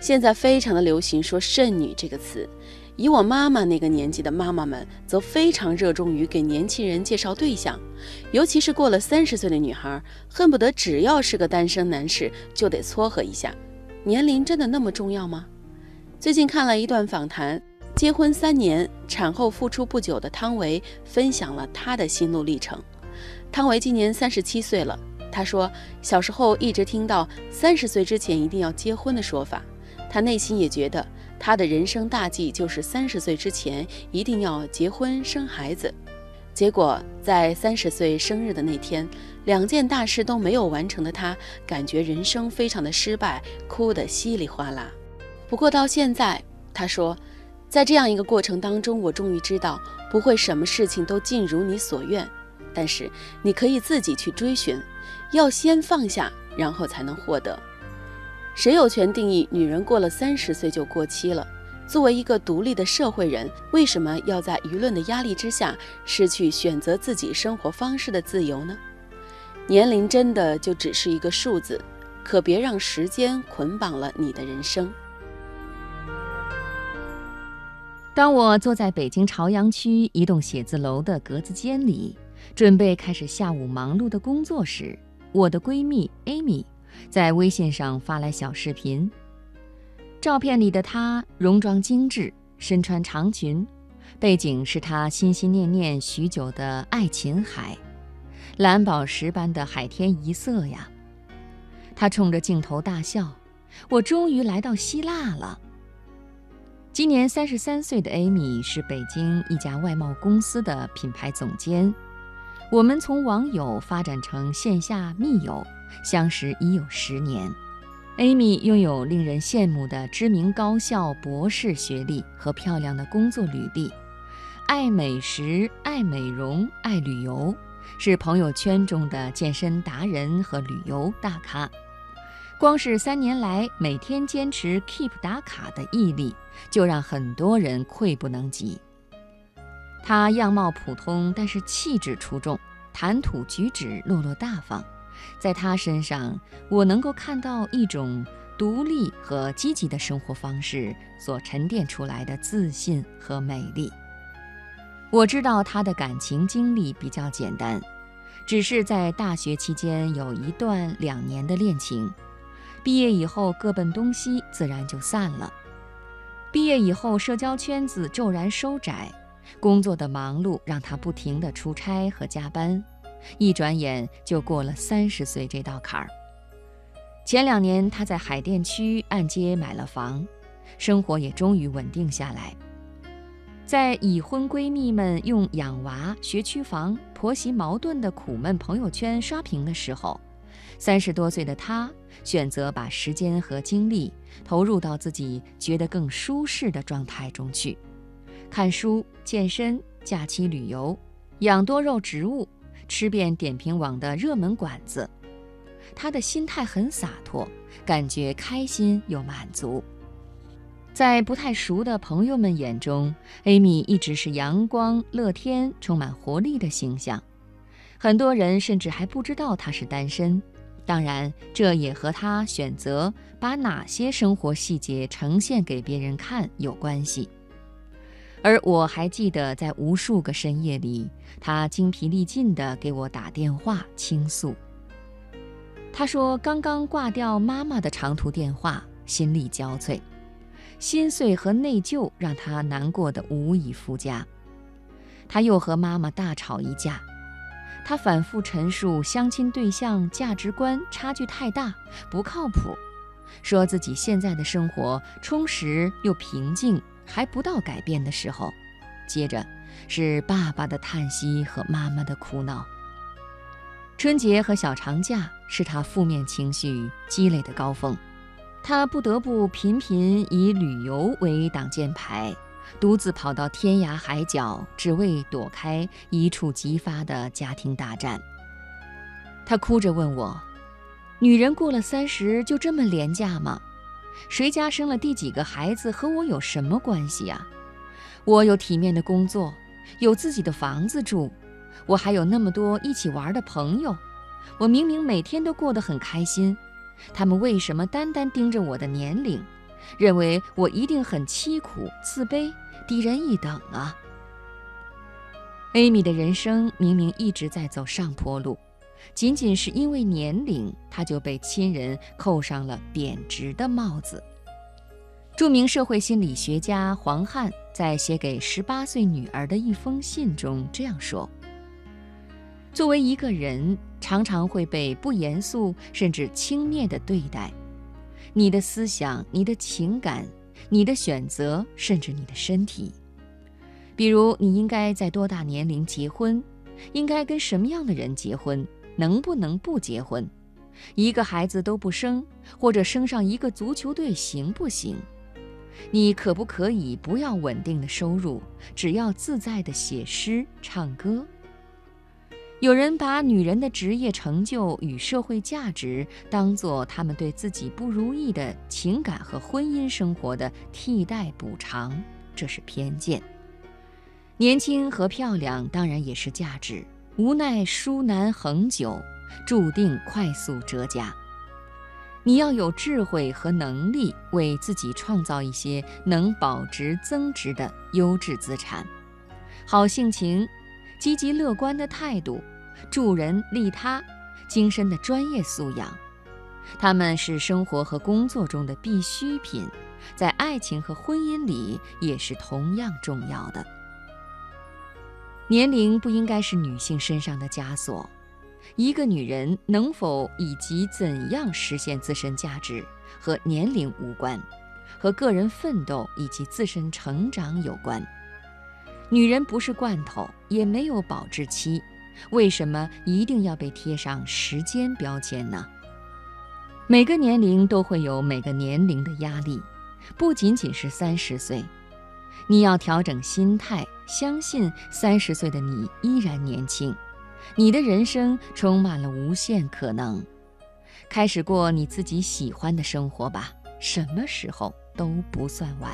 现在非常的流行说“剩女”这个词，以我妈妈那个年纪的妈妈们，则非常热衷于给年轻人介绍对象，尤其是过了三十岁的女孩，恨不得只要是个单身男士就得撮合一下。年龄真的那么重要吗？最近看了一段访谈，结婚三年、产后复出不久的汤唯分享了她的心路历程。汤唯今年三十七岁了，她说小时候一直听到三十岁之前一定要结婚的说法。他内心也觉得，他的人生大计就是三十岁之前一定要结婚生孩子。结果在三十岁生日的那天，两件大事都没有完成的他，感觉人生非常的失败，哭得稀里哗啦。不过到现在，他说，在这样一个过程当中，我终于知道，不会什么事情都尽如你所愿，但是你可以自己去追寻，要先放下，然后才能获得。谁有权定义女人过了三十岁就过期了？作为一个独立的社会人，为什么要在舆论的压力之下失去选择自己生活方式的自由呢？年龄真的就只是一个数字，可别让时间捆绑了你的人生。当我坐在北京朝阳区一栋写字楼的格子间里，准备开始下午忙碌的工作时，我的闺蜜 Amy。在微信上发来小视频，照片里的她戎装精致，身穿长裙，背景是她心心念念许久的爱琴海，蓝宝石般的海天一色呀。她冲着镜头大笑：“我终于来到希腊了。”今年三十三岁的 Amy 是北京一家外贸公司的品牌总监，我们从网友发展成线下密友。相识已有十年，Amy 拥有令人羡慕的知名高校博士学历和漂亮的工作履历，爱美食、爱美容、爱旅游，是朋友圈中的健身达人和旅游大咖。光是三年来每天坚持 Keep 打卡的毅力，就让很多人愧不能及。她样貌普通，但是气质出众，谈吐举止落落大方。在他身上，我能够看到一种独立和积极的生活方式所沉淀出来的自信和美丽。我知道他的感情经历比较简单，只是在大学期间有一段两年的恋情，毕业以后各奔东西，自然就散了。毕业以后，社交圈子骤然收窄，工作的忙碌让他不停地出差和加班。一转眼就过了三十岁这道坎儿。前两年，她在海淀区按揭买了房，生活也终于稳定下来。在已婚闺蜜们用养娃、学区房、婆媳矛盾的苦闷朋友圈刷屏的时候，三十多岁的她选择把时间和精力投入到自己觉得更舒适的状态中去，看书、健身、假期旅游、养多肉植物。吃遍点评网的热门馆子，他的心态很洒脱，感觉开心又满足。在不太熟的朋友们眼中，Amy 一直是阳光、乐天、充满活力的形象。很多人甚至还不知道她是单身。当然，这也和她选择把哪些生活细节呈现给别人看有关系。而我还记得，在无数个深夜里，他精疲力尽地给我打电话倾诉。他说，刚刚挂掉妈妈的长途电话，心力交瘁，心碎和内疚让他难过的无以复加。他又和妈妈大吵一架，他反复陈述相亲对象价值观差距太大，不靠谱，说自己现在的生活充实又平静。还不到改变的时候，接着是爸爸的叹息和妈妈的哭闹。春节和小长假是他负面情绪积累的高峰，他不得不频频以旅游为挡箭牌，独自跑到天涯海角，只为躲开一触即发的家庭大战。他哭着问我：“女人过了三十就这么廉价吗？”谁家生了第几个孩子和我有什么关系呀？我有体面的工作，有自己的房子住，我还有那么多一起玩的朋友。我明明每天都过得很开心，他们为什么单单盯着我的年龄，认为我一定很凄苦、自卑、低人一等啊。艾米的人生明明一直在走上坡路，仅仅是因为年龄，她就被亲人扣上了贬值的帽子。著名社会心理学家黄汉在写给十八岁女儿的一封信中这样说：“作为一个人，常常会被不严肃甚至轻蔑地对待。你的思想、你的情感、你的选择，甚至你的身体，比如你应该在多大年龄结婚，应该跟什么样的人结婚，能不能不结婚，一个孩子都不生，或者生上一个足球队行不行？”你可不可以不要稳定的收入，只要自在的写诗唱歌？有人把女人的职业成就与社会价值当作他们对自己不如意的情感和婚姻生活的替代补偿，这是偏见。年轻和漂亮当然也是价值，无奈书难恒久，注定快速折价。你要有智慧和能力，为自己创造一些能保值增值的优质资产。好性情、积极乐观的态度、助人利他、精深的专业素养，他们是生活和工作中的必需品，在爱情和婚姻里也是同样重要的。年龄不应该是女性身上的枷锁。一个女人能否以及怎样实现自身价值，和年龄无关，和个人奋斗以及自身成长有关。女人不是罐头，也没有保质期，为什么一定要被贴上时间标签呢？每个年龄都会有每个年龄的压力，不仅仅是三十岁。你要调整心态，相信三十岁的你依然年轻。你的人生充满了无限可能，开始过你自己喜欢的生活吧，什么时候都不算晚。